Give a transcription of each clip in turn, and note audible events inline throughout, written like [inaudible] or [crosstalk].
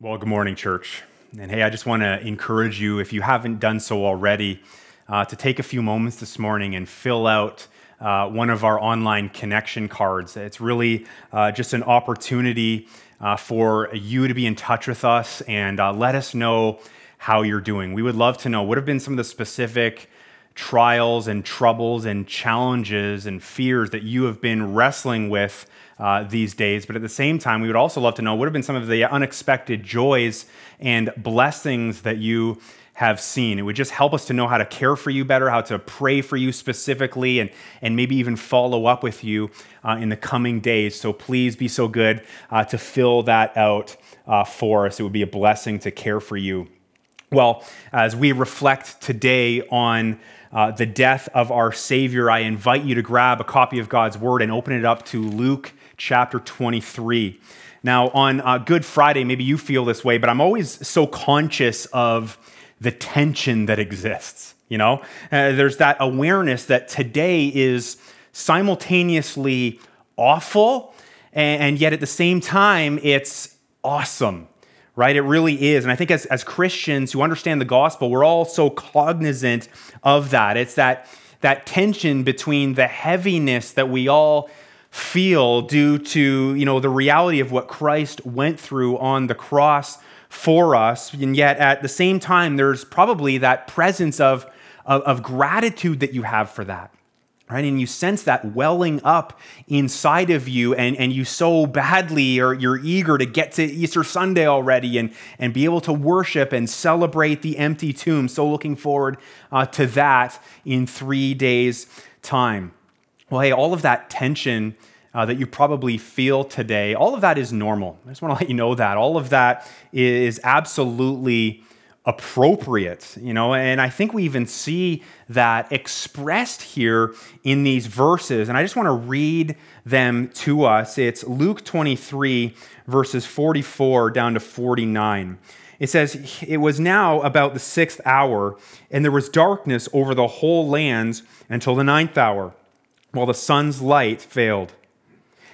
Well, good morning, church. And hey, I just want to encourage you, if you haven't done so already, uh, to take a few moments this morning and fill out uh, one of our online connection cards. It's really uh, just an opportunity uh, for you to be in touch with us and uh, let us know how you're doing. We would love to know what have been some of the specific trials and troubles and challenges and fears that you have been wrestling with uh, these days. But at the same time, we would also love to know what have been some of the unexpected joys and blessings that you have seen. It would just help us to know how to care for you better, how to pray for you specifically, and, and maybe even follow up with you uh, in the coming days. So please be so good uh, to fill that out uh, for us. It would be a blessing to care for you. Well, as we reflect today on uh, the death of our Savior, I invite you to grab a copy of God's Word and open it up to Luke chapter 23. Now, on uh, Good Friday, maybe you feel this way, but I'm always so conscious of the tension that exists. You know, uh, there's that awareness that today is simultaneously awful, and, and yet at the same time, it's awesome right? It really is. And I think as, as Christians who understand the gospel, we're all so cognizant of that. It's that, that tension between the heaviness that we all feel due to you know the reality of what Christ went through on the cross for us and yet at the same time there's probably that presence of, of, of gratitude that you have for that right and you sense that welling up inside of you and, and you so badly or you're eager to get to easter sunday already and, and be able to worship and celebrate the empty tomb so looking forward uh, to that in three days time well, hey, all of that tension uh, that you probably feel today, all of that is normal. I just want to let you know that. All of that is absolutely appropriate, you know, and I think we even see that expressed here in these verses. And I just want to read them to us. It's Luke 23, verses 44 down to 49. It says, It was now about the sixth hour, and there was darkness over the whole lands until the ninth hour while the sun's light failed.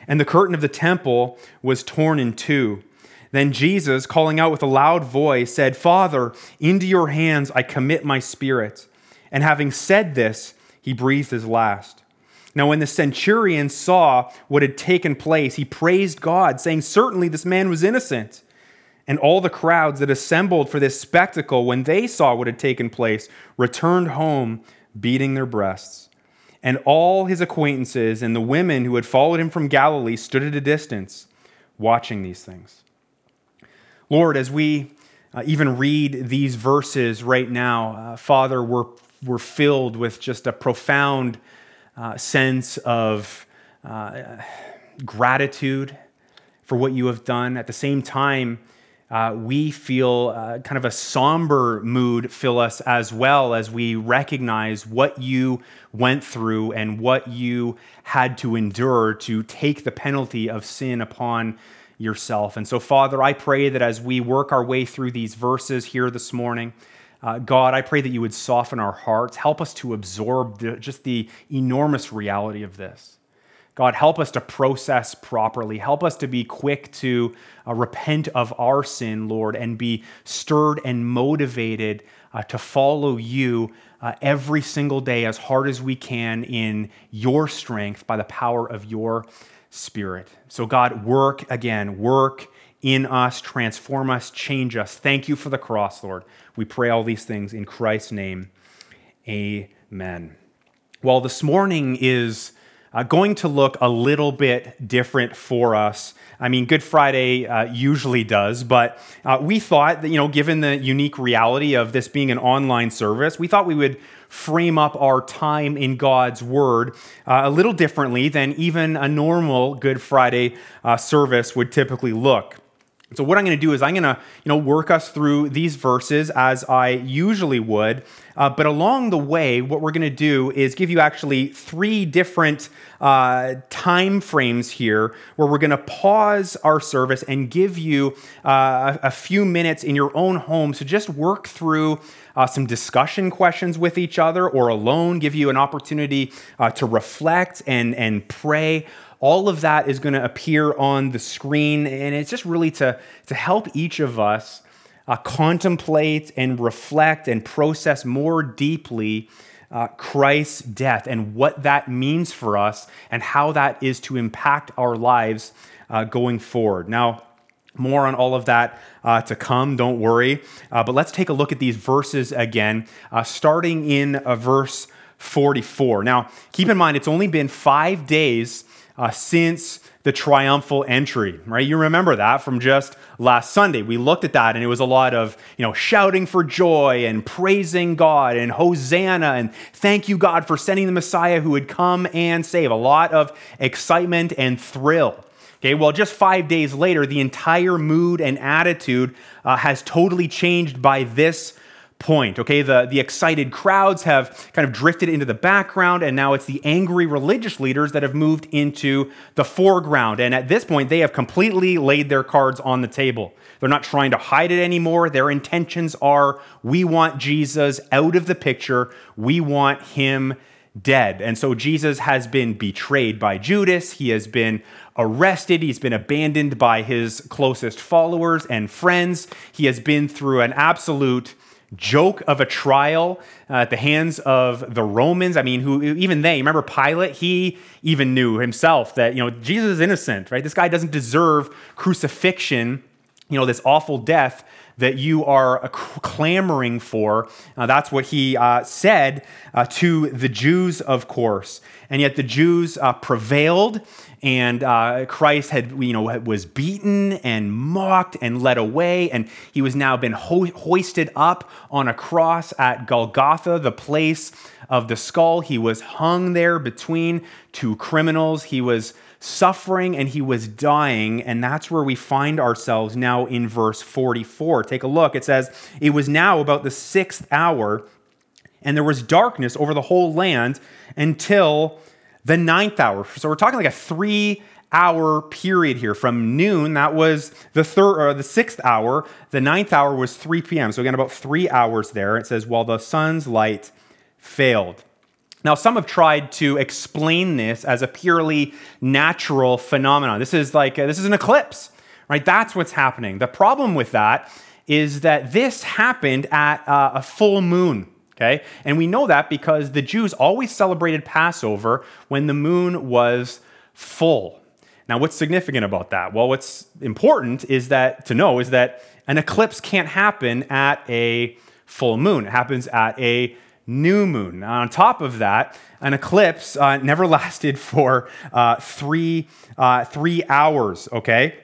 And the curtain of the temple was torn in two. Then Jesus, calling out with a loud voice, said, Father, into your hands I commit my spirit. And having said this, he breathed his last. Now, when the centurion saw what had taken place, he praised God, saying, Certainly this man was innocent. And all the crowds that assembled for this spectacle, when they saw what had taken place, returned home, beating their breasts. And all his acquaintances and the women who had followed him from Galilee stood at a distance, watching these things. Lord, as we uh, even read these verses right now, uh, Father, we're, we're filled with just a profound uh, sense of uh, gratitude for what you have done. At the same time, uh, we feel uh, kind of a somber mood fill us as well as we recognize what you went through and what you had to endure to take the penalty of sin upon yourself. And so, Father, I pray that as we work our way through these verses here this morning, uh, God, I pray that you would soften our hearts, help us to absorb the, just the enormous reality of this. God, help us to process properly. Help us to be quick to uh, repent of our sin, Lord, and be stirred and motivated uh, to follow you uh, every single day as hard as we can in your strength by the power of your Spirit. So, God, work again, work in us, transform us, change us. Thank you for the cross, Lord. We pray all these things in Christ's name. Amen. Well, this morning is uh, going to look a little bit different for us. I mean, Good Friday uh, usually does, but uh, we thought that, you know, given the unique reality of this being an online service, we thought we would frame up our time in God's Word uh, a little differently than even a normal Good Friday uh, service would typically look. So what I'm going to do is I'm going to, you know, work us through these verses as I usually would. Uh, but along the way, what we're going to do is give you actually three different uh, time frames here where we're going to pause our service and give you uh, a, few minutes in your own home to just work through uh, some discussion questions with each other or alone, give you an opportunity uh, to reflect and, and pray all of that is going to appear on the screen. And it's just really to, to help each of us uh, contemplate and reflect and process more deeply uh, Christ's death and what that means for us and how that is to impact our lives uh, going forward. Now, more on all of that uh, to come, don't worry. Uh, but let's take a look at these verses again, uh, starting in uh, verse 44. Now, keep in mind, it's only been five days uh, since the triumphal entry, right? You remember that from just last Sunday. We looked at that and it was a lot of, you know, shouting for joy and praising God and Hosanna and thank you, God, for sending the Messiah who would come and save. A lot of excitement and thrill. Okay, well, just five days later, the entire mood and attitude uh, has totally changed by this point. Okay, the, the excited crowds have kind of drifted into the background, and now it's the angry religious leaders that have moved into the foreground. And at this point, they have completely laid their cards on the table. They're not trying to hide it anymore. Their intentions are we want Jesus out of the picture, we want him dead. And so Jesus has been betrayed by Judas. He has been arrested. He's been abandoned by his closest followers and friends. He has been through an absolute joke of a trial uh, at the hands of the Romans. I mean, who even they remember Pilate? He even knew himself that you know Jesus is innocent, right? This guy doesn't deserve crucifixion. You know, this awful death that you are clamoring for. Uh, that's what he uh, said uh, to the Jews, of course. And yet the Jews uh, prevailed and uh, Christ had, you know, was beaten and mocked and led away, and he was now been ho- hoisted up on a cross at Golgotha, the place of the skull. He was hung there between two criminals. He was suffering and he was dying, and that's where we find ourselves now in verse 44. Take a look. It says, It was now about the sixth hour, and there was darkness over the whole land until the ninth hour. So we're talking like a three hour period here. From noon that was the third or the sixth hour. The ninth hour was 3 p.m so again about three hours there. It says while the sun's light failed. Now some have tried to explain this as a purely natural phenomenon. This is like uh, this is an eclipse right? That's what's happening. The problem with that is that this happened at uh, a full moon Okay? And we know that because the Jews always celebrated Passover when the moon was full. Now, what's significant about that? Well, what's important is that to know is that an eclipse can't happen at a full moon. It happens at a new moon. Now, on top of that, an eclipse uh, never [laughs] lasted for uh, three, uh, three hours, okay?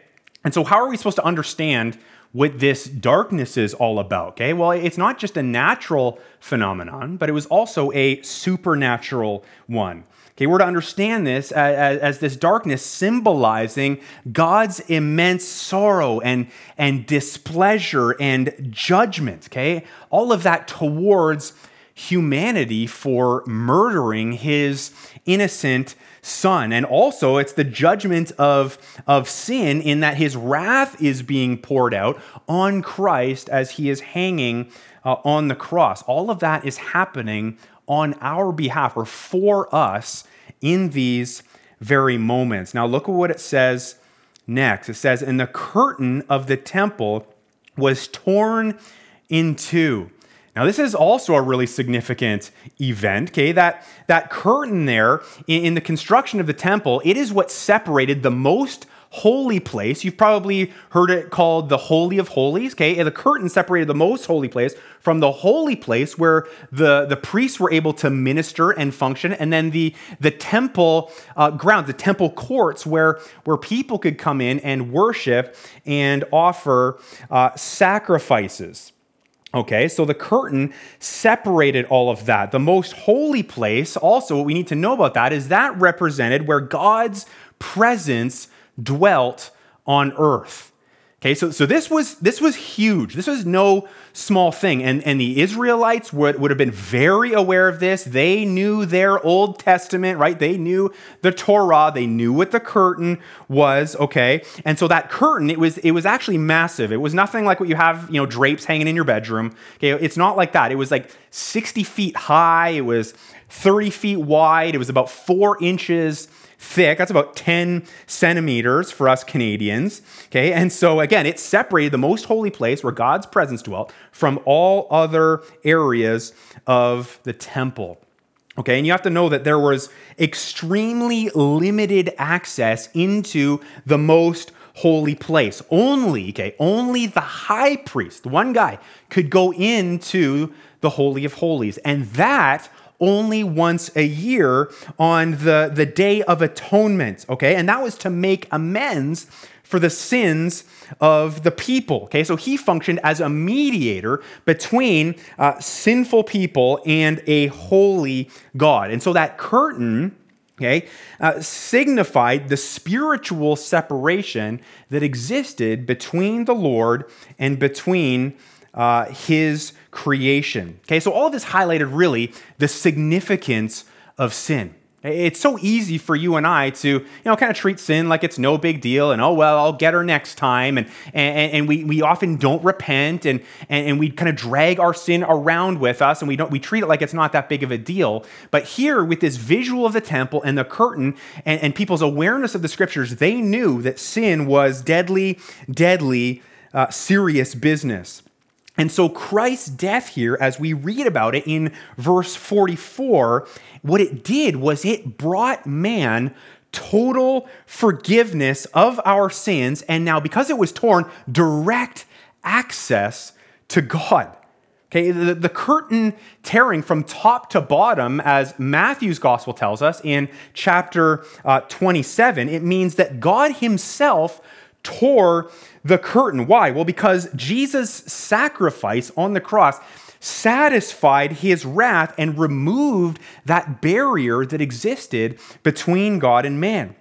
And so, how are we supposed to understand what this darkness is all about. Okay, well, it's not just a natural phenomenon, but it was also a supernatural one. Okay, we're to understand this as, as, this darkness symbolizing God's immense sorrow and, and displeasure and judgment. Okay, all of that towards humanity for murdering his innocent son. And also, it's the judgment of, of sin in that his wrath is being poured out on Christ as he is hanging uh, on the cross. All of that is happening on our behalf or for us in these very moments. Now, look at what it says next. It says, And the curtain of the temple was torn in two now, this is also a really significant event, okay? That, that curtain there in, in, the construction of the temple, it is what separated the most holy place. You've probably heard it called the Holy of Holies, okay? And the curtain separated the most holy place from the holy place where the, the priests were able to minister and function, and then the, the temple uh, grounds, the temple courts where, where people could come in and worship and offer uh, sacrifices. Okay, so the curtain separated all of that. The most holy place, also, what we need to know about that is that represented where God's presence dwelt on earth. Okay, so, so this was this was huge. This was no small thing. And, and the Israelites would, would have been very aware of this. They knew their Old Testament, right? They knew the Torah. They knew what the curtain was, okay? And so that curtain, it was it was actually massive. It was nothing like what you have, you know, drapes hanging in your bedroom. Okay, it's not like that. It was like 60 feet high. It was 30 feet wide. It was about four inches thick. That's about 10 centimeters for us Canadians. Okay, and so again, it separated the most holy place where God's presence dwelt from all other areas of the temple. Okay, and you have to know that there was extremely limited access into the most holy place. Only, okay, only the high priest, one guy, could go into the Holy of Holies. And that only once a year on the, the Day of Atonement, okay? And that was to make amends for the sins of the people. Okay, so he functioned as a mediator between uh, sinful people and a holy God. And so that curtain, okay, uh, signified the spiritual separation that existed between the Lord and between uh, his creation. Okay, so all of this highlighted really the significance of sin. It's so easy for you and I to, you know, kind of treat sin like it's no big deal and, oh, well, I'll get her next time. And, and, and we, we often don't repent and, and, and we kind of drag our sin around with us and we, don't, we treat it like it's not that big of a deal. But here, with this visual of the temple and the curtain and, and people's awareness of the scriptures, they knew that sin was deadly, deadly, uh, serious business. And so Christ's death here, as we read about it in verse 44, what it did was it brought man total forgiveness of our sins. And now, because it was torn, direct access to God. Okay, the, the, curtain tearing from top to bottom, as Matthew's gospel tells us in chapter uh, 27, it means that God Himself tore the curtain. Why? Well, because Jesus' sacrifice on the cross satisfied his wrath and removed that barrier that existed between God and man.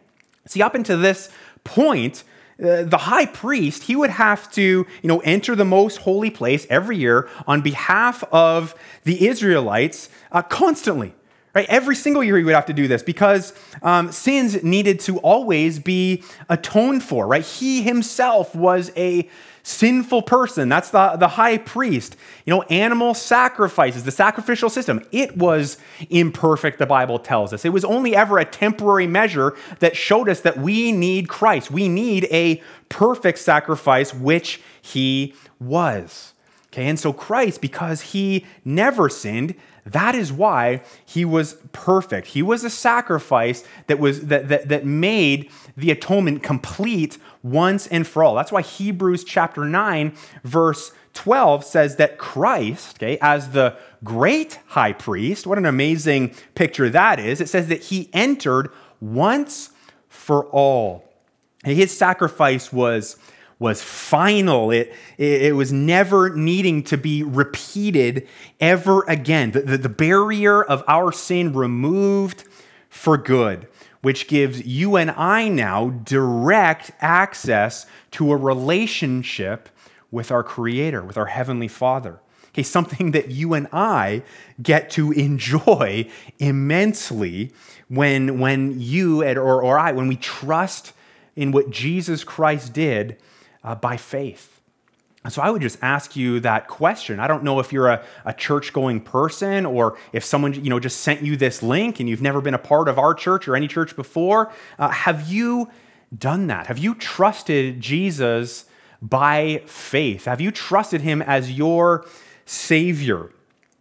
See, up until this point, uh, the high priest he would have to you know enter the most holy place every year on behalf of the israelites uh, constantly Right? Every single year he would have to do this because um, sins needed to always be atoned for. Right? He himself was a sinful person. That's the, the high priest. You know, animal sacrifices, the sacrificial system, it was imperfect, the Bible tells us. It was only ever a temporary measure that showed us that we need Christ. We need a perfect sacrifice, which he was. Okay, and so Christ, because he never sinned, that is why he was perfect. He was a sacrifice that, was, that, that, that made the atonement complete once and for all. That's why Hebrews chapter 9, verse 12 says that Christ, okay, as the great high priest, what an amazing picture that is. It says that he entered once for all. His sacrifice was was final. It, it, was never needing to be repeated ever again. The, the, the barrier of our sin removed for good, which gives you and I now direct access to a relationship with our Creator, with our Heavenly Father. Okay, something that you and I get to enjoy immensely when, when you or, or I, when we trust in what Jesus Christ did uh, by faith. And so I would just ask you that question. I don't know if you're a, a church going person or if someone you know just sent you this link and you've never been a part of our church or any church before. Uh, have you done that? Have you trusted Jesus by faith? Have you trusted him as your Savior?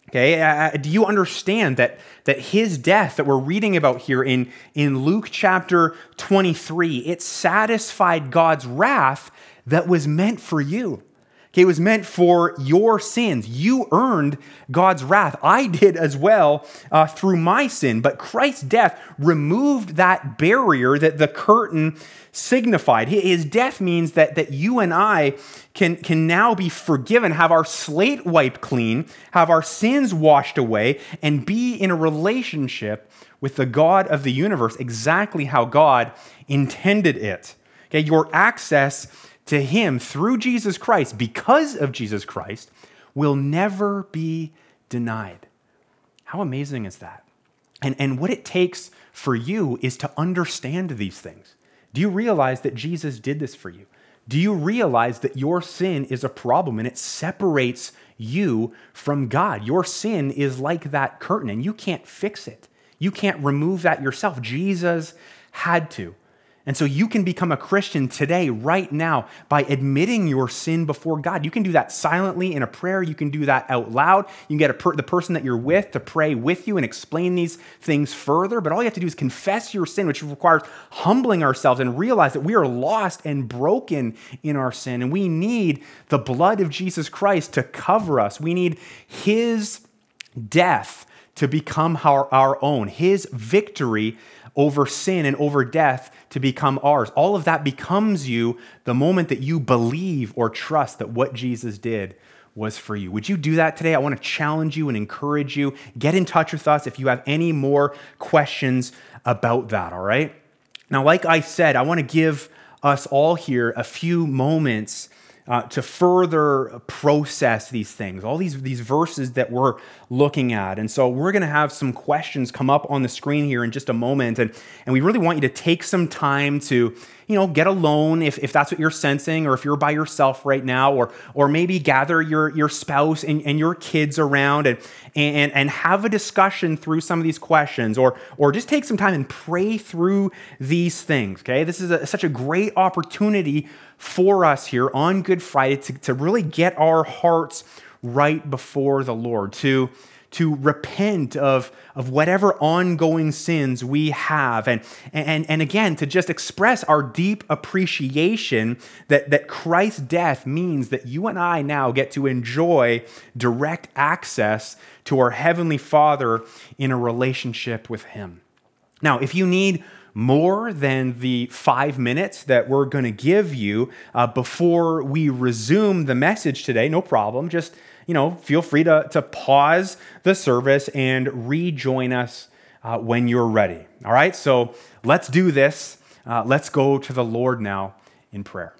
Okay, uh, uh do you understand that, that his death that we're reading about here in, in Luke chapter 23, it satisfied God's wrath that was meant for you. Okay, it was meant for your sins. You earned God's wrath. I did as well uh, through my sin. But Christ's death removed that barrier that the curtain signified. His death means that, that you and I can, can now be forgiven, have our slate wiped clean, have our sins washed away, and be in a relationship with the God of the universe exactly how God intended it. Okay, your access to Him through Jesus Christ, because of Jesus Christ, will never be denied. How amazing is that? And, and what it takes for you is to understand these things. Do you realize that Jesus did this for you? Do you realize that your sin is a problem and it separates you from God? Your sin is like that curtain and you can't fix it. You can't remove that yourself. Jesus had to. And so you can become a Christian today, right now, by admitting your sin before God. You can do that silently in a prayer. You can do that out loud. You can get per- the person that you're with to pray with you and explain these things further. But all you have to do is confess your sin, which requires humbling ourselves and realize that we are lost and broken in our sin. And we need the blood of Jesus Christ to cover us. We need his death to become our, our own, his victory over sin and over death to become ours. All of that becomes you the moment that you believe or trust that what Jesus did was for you. Would you do that today? I want to challenge you and encourage you. Get in touch with us if you have any more questions about that, all right? Now, like I said, I want to give us all here a few moments uh, to further process these things, all these, these verses that we're looking at. And so we're going to have some questions come up on the screen here in just a moment. And, and we really want you to take some time to, you know, get alone if, if that's what you're sensing, or if you're by yourself right now, or, or maybe gather your, your spouse and, and your kids around and, and, and have a discussion through some of these questions, or, or just take some time and pray through these things. Okay. This is a, such a great opportunity for us here on Good Friday to, to really get our hearts right before the Lord, to, to repent of, of whatever ongoing sins we have, and, and, and again, to just express our deep appreciation that, that Christ's death means that you and I now get to enjoy direct access to our Heavenly Father in a relationship with Him. Now, if you need more than the five minutes that we're going to give you uh, before we resume the message today, no problem. Just, you know, feel free to, to pause the service and rejoin us uh, when you're ready. All right, so let's do this. Uh, let's go to the Lord now in prayer.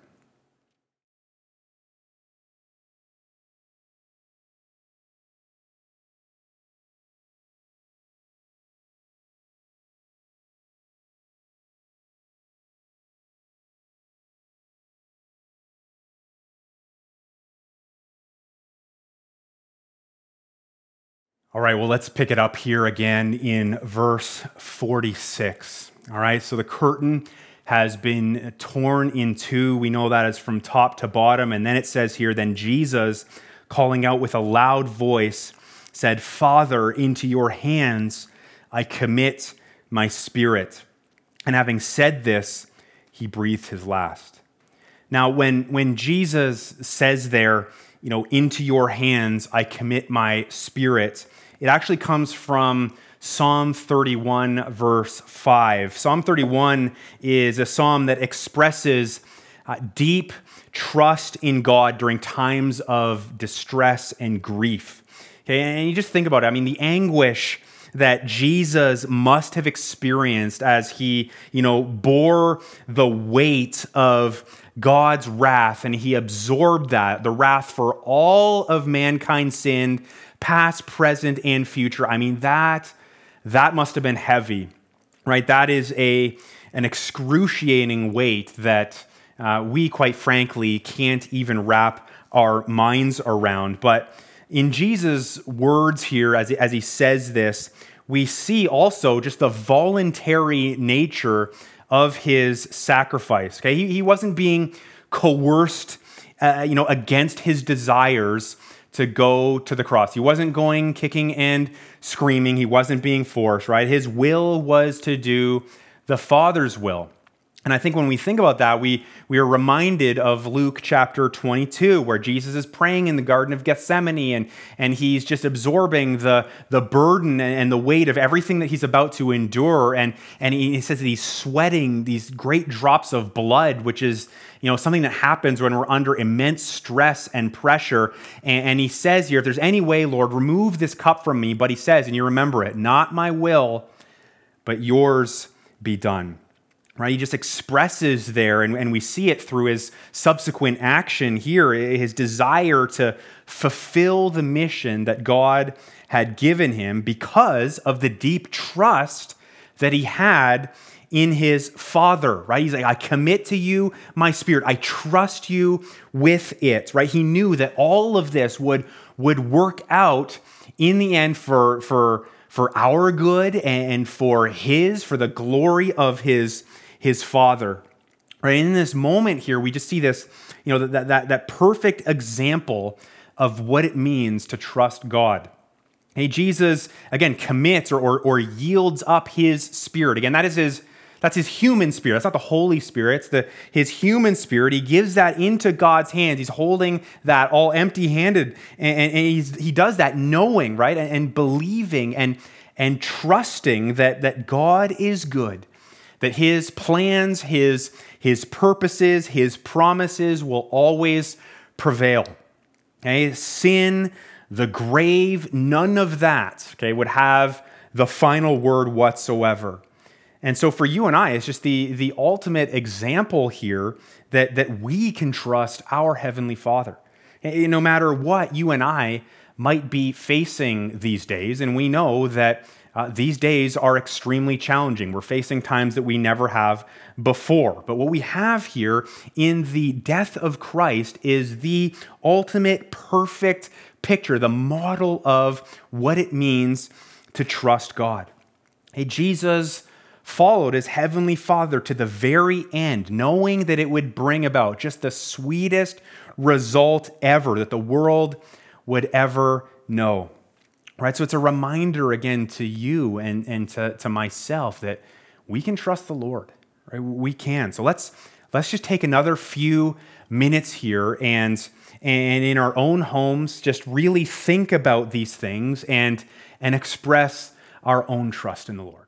All right, well, let's pick it up here again in verse 46. All right, so the curtain has been torn in two. We know that is from top to bottom. And then it says here, then Jesus, calling out with a loud voice, said, Father, into your hands I commit my spirit. And having said this, he breathed his last. Now, when, when Jesus says there, you know, into your hands I commit my spirit, it actually comes from Psalm 31, verse 5. Psalm 31 is a psalm that expresses uh, deep trust in God during times of distress and grief. Okay, and you just think about it. I mean, the anguish that Jesus must have experienced as he, you know, bore the weight of God's wrath and he absorbed that, the wrath for all of mankind sinned past, present, and future. I mean, that, that must have been heavy, right? That is a, an excruciating weight that uh, we, quite frankly, can't even wrap our minds around. But in Jesus' words here, as, as he says this, we see also just the voluntary nature of his sacrifice. Okay, he, he wasn't being coerced, uh, you know, against his desires to go to the cross. He wasn't going kicking and screaming. He wasn't being forced, right? His will was to do the Father's will. And I think when we think about that, we, we are reminded of Luke chapter 22, where Jesus is praying in the Garden of Gethsemane and, and he's just absorbing the, the burden and the weight of everything that he's about to endure. And, and he says that he's sweating these great drops of blood, which is you know, something that happens when we're under immense stress and pressure. And, and he says here, if there's any way, Lord, remove this cup from me. But he says, and you remember it, not my will, but yours be done. Right? He just expresses there, and, and we see it through his subsequent action here, his desire to fulfill the mission that God had given him because of the deep trust that he had in his Father, right? He's like, I commit to you my spirit. I trust you with it, right? He knew that all of this would, would work out in the end for, for, for our good and for his, for the glory of his, his Father. Right? In this moment here, we just see this, you know, that, that, that perfect example of what it means to trust God. Hey, Jesus, again, commits or, or, or yields up his spirit. Again, that is his, that's his human spirit. That's not the Holy Spirit. It's the, his human spirit. He gives that into God's hands. He's holding that all empty handed. And, and, he does that knowing, right? And, and believing and, and trusting that, that God is good, that his plans, his, his purposes, his promises will always prevail. Okay? Sin, the grave, none of that okay, would have the final word whatsoever. And so for you and I, it's just the, the ultimate example here that, that we can trust our Heavenly Father. And no matter what you and I might be facing these days, and we know that uh, these days are extremely challenging. We're facing times that we never have before. But what we have here in the death of Christ is the ultimate perfect picture, the model of what it means to trust God. Hey, Jesus followed his heavenly Father to the very end, knowing that it would bring about just the sweetest result ever that the world would ever know. Right? So it's a reminder again to you and, and to, to myself that we can trust the Lord. Right? We can. So let's let's just take another few minutes here and and in our own homes just really think about these things and and express our own trust in the Lord.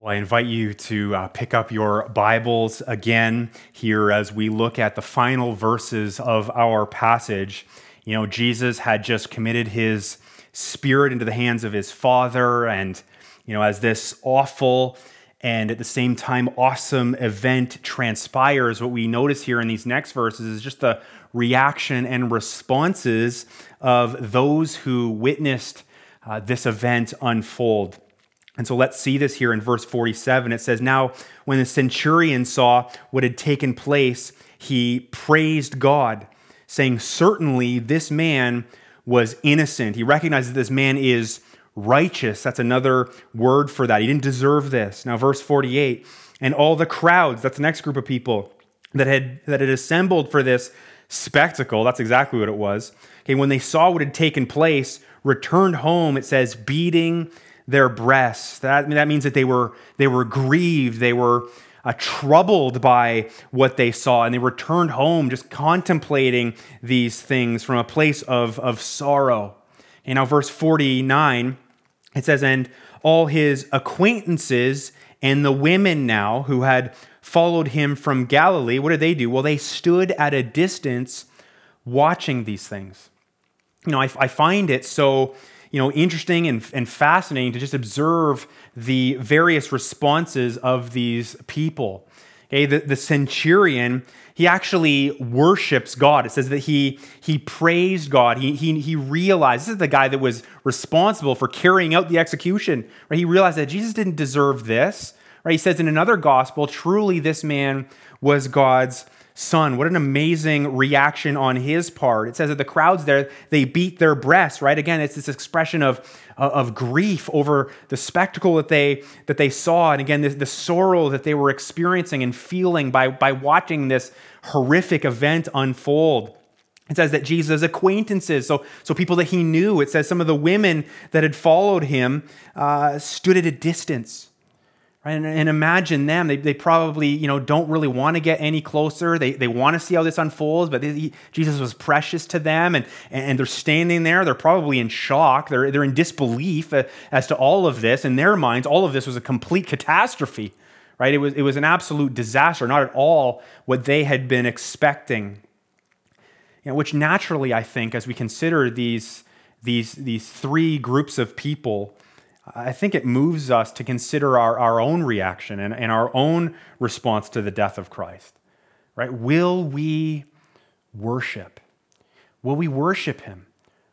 Well, I invite you to uh, pick up your Bibles again here as we look at the final verses of our passage. You know, Jesus had just committed his spirit into the hands of his Father, and, you know, as this awful and at the same time awesome event transpires, what we notice here in these next verses is just the reaction and responses of those who witnessed uh, this event unfold. And so let's see this here in verse 47. It says, Now, when the centurion saw what had taken place, he praised God, saying, Certainly this man was innocent. He recognizes this man is righteous. That's another word for that. He didn't deserve this. Now, verse 48, and all the crowds, that's the next group of people that had, that had assembled for this spectacle, that's exactly what it was. Okay, when they saw what had taken place, returned home, it says, beating their breasts. That, that means that they were, they were grieved, they were uh, troubled by what they saw, and they returned home just contemplating these things from a place of, of sorrow. And now, verse 49, it says, And all his acquaintances and the women now who had followed him from Galilee, what did they do? Well, they stood at a distance watching these things. You know, I, I find it so you know, interesting and, and fascinating to just observe the various responses of these people. Okay, the, the centurion, he actually worships God. It says that he, he praised God. He, he, he realized, this is the guy that was responsible for carrying out the execution. Right? He realized that Jesus didn't deserve this. Right? He says in another gospel, truly this man was God's son. What an amazing reaction on his part. It says that the crowds there, they beat their breasts, right? Again, it's this expression of, of grief over the spectacle that they, that they saw. And again, the, the sorrow that they were experiencing and feeling by, by watching this horrific event unfold. It says that Jesus' acquaintances, so, so people that he knew, it says some of the women that had followed him uh, stood at a distance? And, and, imagine them. They, they probably, you know, don't really want to get any closer. They, they want to see how this unfolds, but they, Jesus was precious to them, and, and they're standing there. They're probably in shock. They're, they're in disbelief uh, as to all of this. In their minds, all of this was a complete catastrophe, right? It was, it was an absolute disaster, not at all what they had been expecting. You know, which naturally, I think, as we consider these these, these three groups of people, I think it moves us to consider our, our own reaction and, and our own response to the death of Christ. Right? Will we worship? Will we worship him?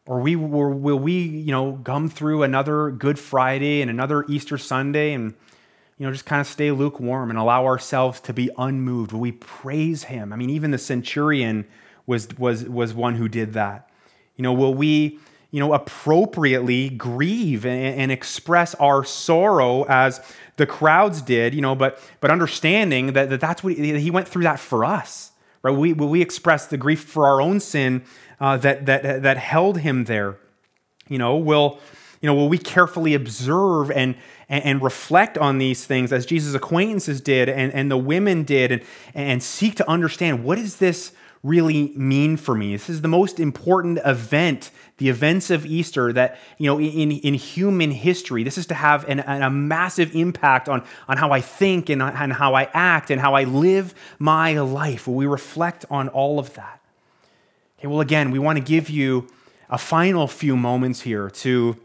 Or we, will we, you know, come through another Good Friday and another Easter Sunday and, you know, just kind of stay lukewarm and allow ourselves to be unmoved? Will we praise him? I mean, even the centurion was, was, was one who did that. You know, will we, you know, appropriately grieve and, and express our sorrow as the crowds did, you know, but, but understanding that, that that's what he, went through that for us, right? We, we express the grief for our own sin uh, that, that, that held him there? You know, will, you know, will we carefully observe and, and, and, reflect on these things as Jesus' acquaintances did and, and the women did and, and seek to understand what is this really mean for me? This is the most important event, the events of Easter that, you know, in, in human history. This is to have an, a massive impact on, on how I think and, and how I act and how I live my life. We reflect on all of that? Okay, well, again, we want to give you a final few moments here to,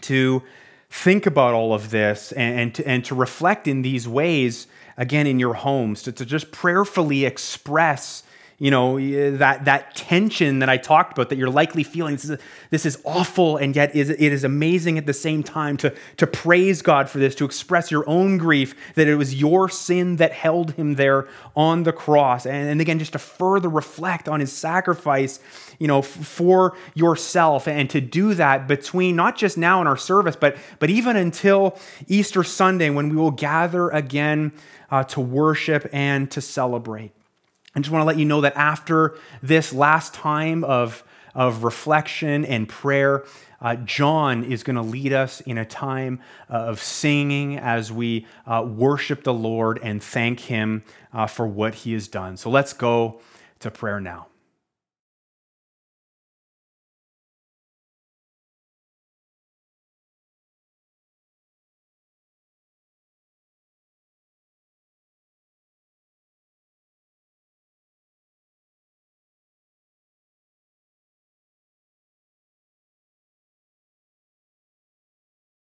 to think about all of this and, and, to, and to reflect in these ways, again, in your homes, to, to just prayerfully express you know that that tension that i talked about that you're likely feeling this is, this is awful and yet it is amazing at the same time to, to praise god for this to express your own grief that it was your sin that held him there on the cross. And, and again just to further reflect on his sacrifice you know for yourself and to do that between not just now in our service but but even until easter sunday when we will gather again uh, to worship and to celebrate I just want to let you know that after this last time of, of reflection and prayer, uh, John is going to lead us in a time of singing as we uh, worship the Lord and thank Him uh, for what He has done. So let's go to prayer now.